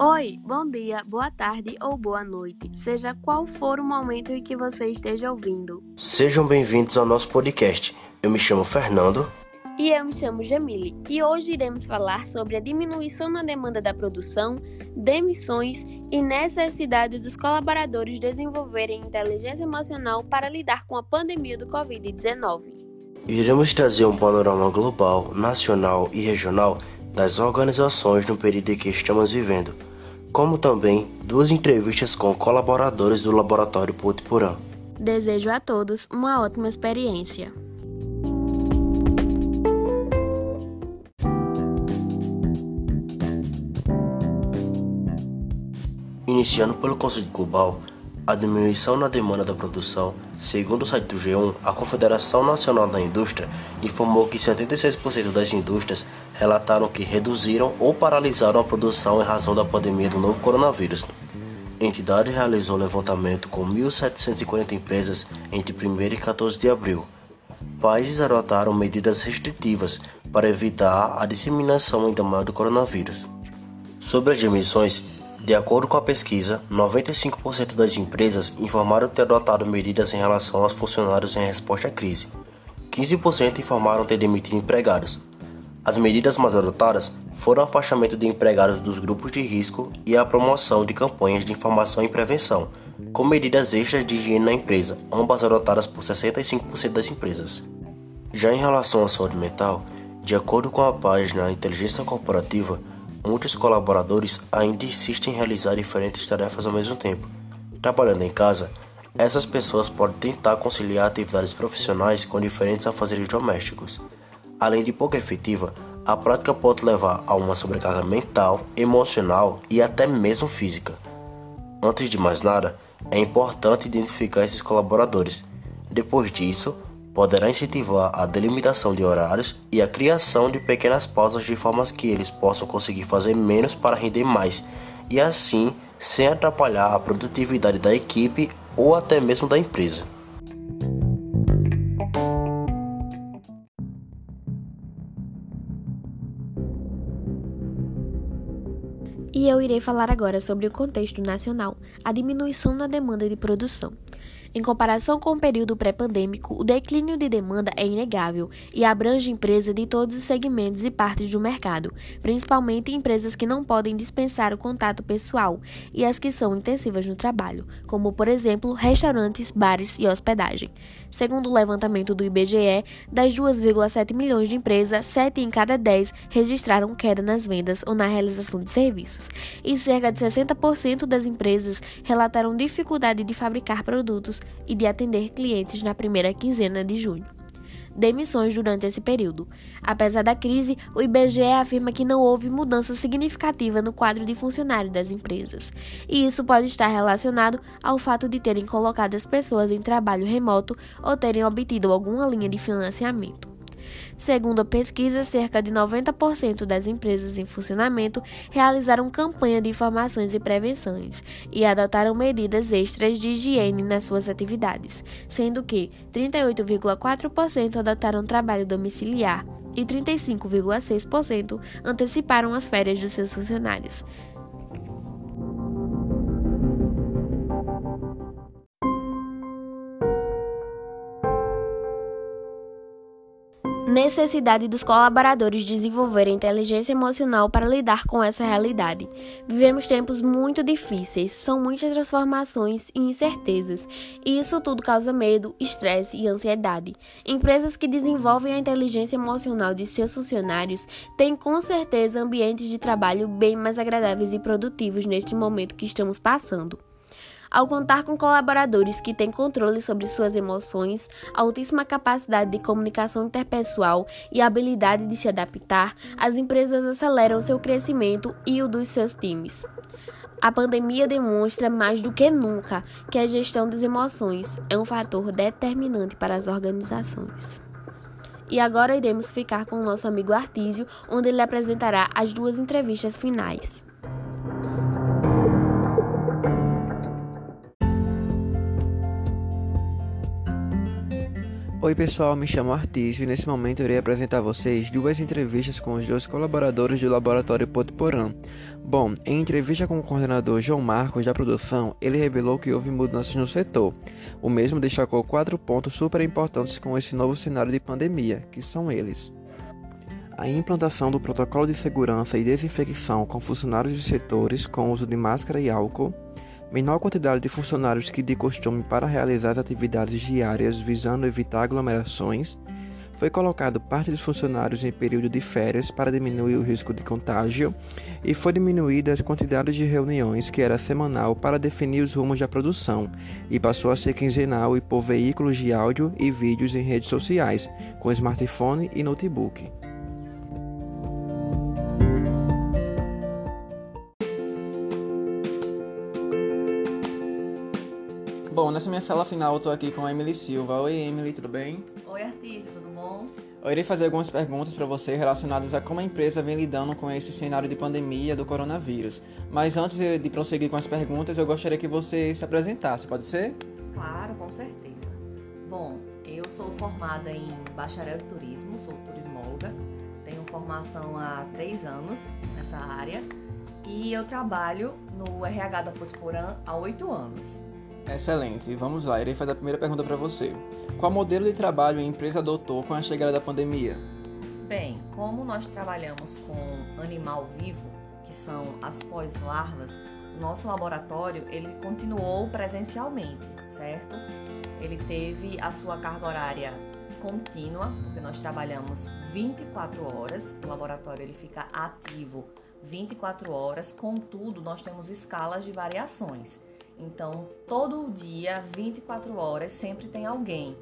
Oi, bom dia, boa tarde ou boa noite, seja qual for o momento em que você esteja ouvindo. Sejam bem-vindos ao nosso podcast. Eu me chamo Fernando. E eu me chamo Jamile, e hoje iremos falar sobre a diminuição na demanda da produção, demissões e necessidade dos colaboradores desenvolverem inteligência emocional para lidar com a pandemia do Covid-19. Iremos trazer um panorama global, nacional e regional das organizações no período em que estamos vivendo, como também duas entrevistas com colaboradores do Laboratório Potipurã. Desejo a todos uma ótima experiência. Iniciando pelo Conselho Global, a diminuição na demanda da produção, segundo o site do G1, a Confederação Nacional da Indústria informou que 76% das indústrias relataram que reduziram ou paralisaram a produção em razão da pandemia do novo coronavírus. A entidade realizou levantamento com 1.740 empresas entre 1 e 14 de abril. Países adotaram medidas restritivas para evitar a disseminação ainda maior do coronavírus. Sobre as emissões, de acordo com a pesquisa, 95% das empresas informaram ter adotado medidas em relação aos funcionários em resposta à crise. 15% informaram ter demitido empregados. As medidas mais adotadas foram o afastamento de empregados dos grupos de risco e a promoção de campanhas de informação e prevenção, com medidas extras de higiene na empresa, ambas adotadas por 65% das empresas. Já em relação à saúde mental, de acordo com a página Inteligência Corporativa, Muitos colaboradores ainda insistem em realizar diferentes tarefas ao mesmo tempo. Trabalhando em casa, essas pessoas podem tentar conciliar atividades profissionais com diferentes afazeres domésticos. Além de pouco efetiva, a prática pode levar a uma sobrecarga mental, emocional e até mesmo física. Antes de mais nada, é importante identificar esses colaboradores. Depois disso, poderá incentivar a delimitação de horários e a criação de pequenas pausas de formas que eles possam conseguir fazer menos para render mais e assim sem atrapalhar a produtividade da equipe ou até mesmo da empresa. E eu irei falar agora sobre o contexto nacional, a diminuição na demanda de produção. Em comparação com o período pré-pandêmico, o declínio de demanda é inegável e abrange empresas de todos os segmentos e partes do mercado, principalmente empresas que não podem dispensar o contato pessoal e as que são intensivas no trabalho, como, por exemplo, restaurantes, bares e hospedagem. Segundo o levantamento do IBGE, das 2,7 milhões de empresas, 7 em cada 10 registraram queda nas vendas ou na realização de serviços, e cerca de 60% das empresas relataram dificuldade de fabricar produtos e de atender clientes na primeira quinzena de junho demissões durante esse período. Apesar da crise, o IBGE afirma que não houve mudança significativa no quadro de funcionários das empresas, e isso pode estar relacionado ao fato de terem colocado as pessoas em trabalho remoto ou terem obtido alguma linha de financiamento. Segundo a pesquisa, cerca de 90% das empresas em funcionamento realizaram campanha de informações e prevenções e adotaram medidas extras de higiene nas suas atividades, sendo que 38,4% adotaram trabalho domiciliar e 35,6% anteciparam as férias dos seus funcionários. Necessidade dos colaboradores desenvolverem inteligência emocional para lidar com essa realidade. Vivemos tempos muito difíceis, são muitas transformações e incertezas, e isso tudo causa medo, estresse e ansiedade. Empresas que desenvolvem a inteligência emocional de seus funcionários têm com certeza ambientes de trabalho bem mais agradáveis e produtivos neste momento que estamos passando. Ao contar com colaboradores que têm controle sobre suas emoções, altíssima capacidade de comunicação interpessoal e habilidade de se adaptar, as empresas aceleram seu crescimento e o dos seus times. A pandemia demonstra mais do que nunca que a gestão das emoções é um fator determinante para as organizações. E agora iremos ficar com o nosso amigo Artísio, onde ele apresentará as duas entrevistas finais. Oi pessoal, me chamo Artísio e nesse momento irei apresentar a vocês duas entrevistas com os dois colaboradores do Laboratório Potiporã. Bom, em entrevista com o coordenador João Marcos da produção, ele revelou que houve mudanças no setor. O mesmo destacou quatro pontos super importantes com esse novo cenário de pandemia, que são eles. A implantação do protocolo de segurança e desinfecção com funcionários de setores com uso de máscara e álcool, menor quantidade de funcionários que de costume para realizar as atividades diárias visando evitar aglomerações, foi colocado parte dos funcionários em período de férias para diminuir o risco de contágio e foi diminuída as quantidades de reuniões que era semanal para definir os rumos da produção e passou a ser quinzenal e por veículos de áudio e vídeos em redes sociais, com smartphone e notebook. Bom, nessa minha fala final eu tô aqui com a Emily Silva. Oi, Emily, tudo bem? Oi, artista, tudo bom? Eu irei fazer algumas perguntas para você relacionadas a como a empresa vem lidando com esse cenário de pandemia do coronavírus. Mas antes de prosseguir com as perguntas, eu gostaria que você se apresentasse, pode ser? Claro, com certeza. Bom, eu sou formada em bacharel de turismo, sou turismóloga, tenho formação há três anos nessa área e eu trabalho no RH da Portuporã há oito anos. Excelente. Vamos lá, irei fazer a primeira pergunta para você. Qual modelo de trabalho a empresa adotou com a chegada da pandemia? Bem, como nós trabalhamos com animal vivo, que são as pós-larvas, nosso laboratório ele continuou presencialmente, certo? Ele teve a sua carga horária contínua, porque nós trabalhamos 24 horas, o laboratório ele fica ativo 24 horas, contudo, nós temos escalas de variações. Então, todo dia, 24 horas, sempre tem alguém.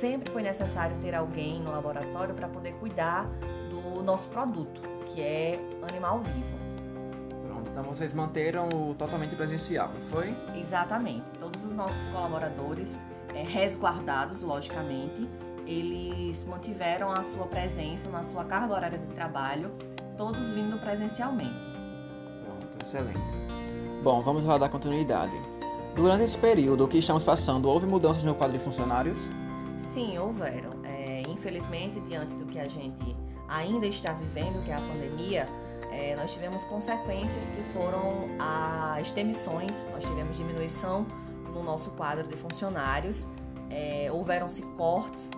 Sempre foi necessário ter alguém no laboratório para poder cuidar do nosso produto, que é animal vivo. Pronto, então vocês manteram o totalmente presencial, não foi? Exatamente. Todos os nossos colaboradores, é, resguardados, logicamente, eles mantiveram a sua presença na sua carga horária de trabalho, todos vindo presencialmente. Pronto, excelente. Bom, vamos lá dar continuidade. Durante esse período que estamos passando, houve mudanças no quadro de funcionários? Sim, houveram. É, infelizmente, diante do que a gente ainda está vivendo, que é a pandemia, é, nós tivemos consequências que foram as demissões, nós tivemos diminuição no nosso quadro de funcionários, é, houveram-se cortes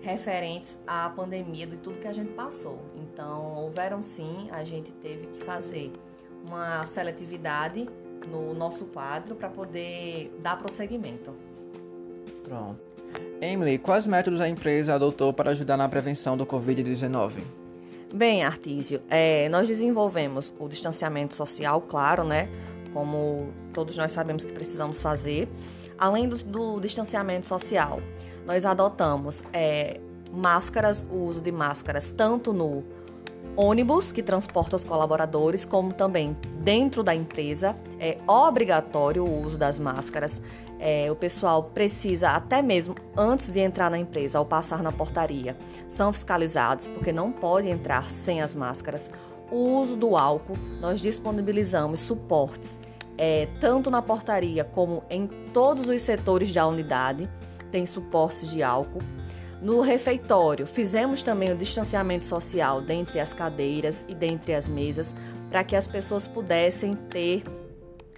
referentes à pandemia, de tudo que a gente passou. Então, houveram sim, a gente teve que fazer uma seletividade no nosso quadro para poder dar prosseguimento. Pronto. Emily, quais métodos a empresa adotou para ajudar na prevenção do Covid-19? Bem, Artísio, é, nós desenvolvemos o distanciamento social, claro, né? Como todos nós sabemos que precisamos fazer. Além do, do distanciamento social, nós adotamos é, máscaras, o uso de máscaras tanto no ônibus que transporta os colaboradores, como também dentro da empresa. É obrigatório o uso das máscaras. É, o pessoal precisa, até mesmo antes de entrar na empresa, ao passar na portaria, são fiscalizados, porque não pode entrar sem as máscaras. O uso do álcool, nós disponibilizamos suportes, é, tanto na portaria como em todos os setores da unidade, tem suportes de álcool. No refeitório, fizemos também o distanciamento social dentre as cadeiras e dentre as mesas, para que as pessoas pudessem ter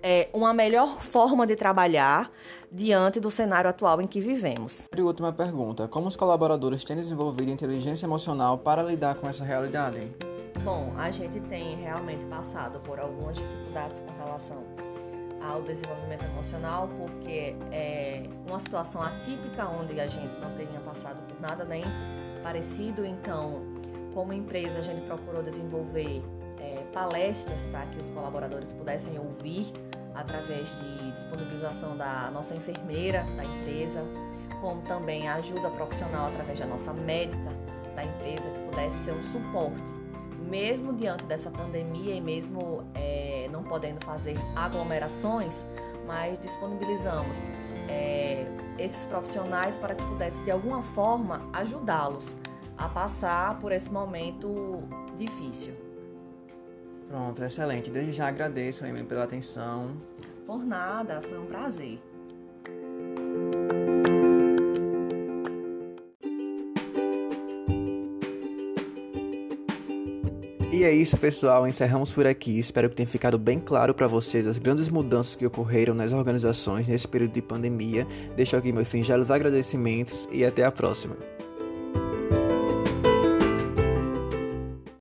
é, uma melhor forma de trabalhar diante do cenário atual em que vivemos. E última pergunta: como os colaboradores têm desenvolvido inteligência emocional para lidar com essa realidade? Bom, a gente tem realmente passado por algumas dificuldades com relação ao desenvolvimento emocional, porque é uma situação atípica onde a gente não tinha passado por nada nem parecido. Então, como empresa, a gente procurou desenvolver é, palestras para que os colaboradores pudessem ouvir através de disponibilização da nossa enfermeira da empresa, como também a ajuda profissional através da nossa médica da empresa, que pudesse ser um suporte, mesmo diante dessa pandemia e mesmo é, não podendo fazer aglomerações, mas disponibilizamos é, esses profissionais para que pudesse de alguma forma ajudá-los a passar por esse momento difícil. Pronto, excelente. Desde já agradeço, Emily, pela atenção. Por nada, foi um prazer. E é isso, pessoal. Encerramos por aqui. Espero que tenha ficado bem claro para vocês as grandes mudanças que ocorreram nas organizações nesse período de pandemia. Deixo aqui meus singelos agradecimentos e até a próxima.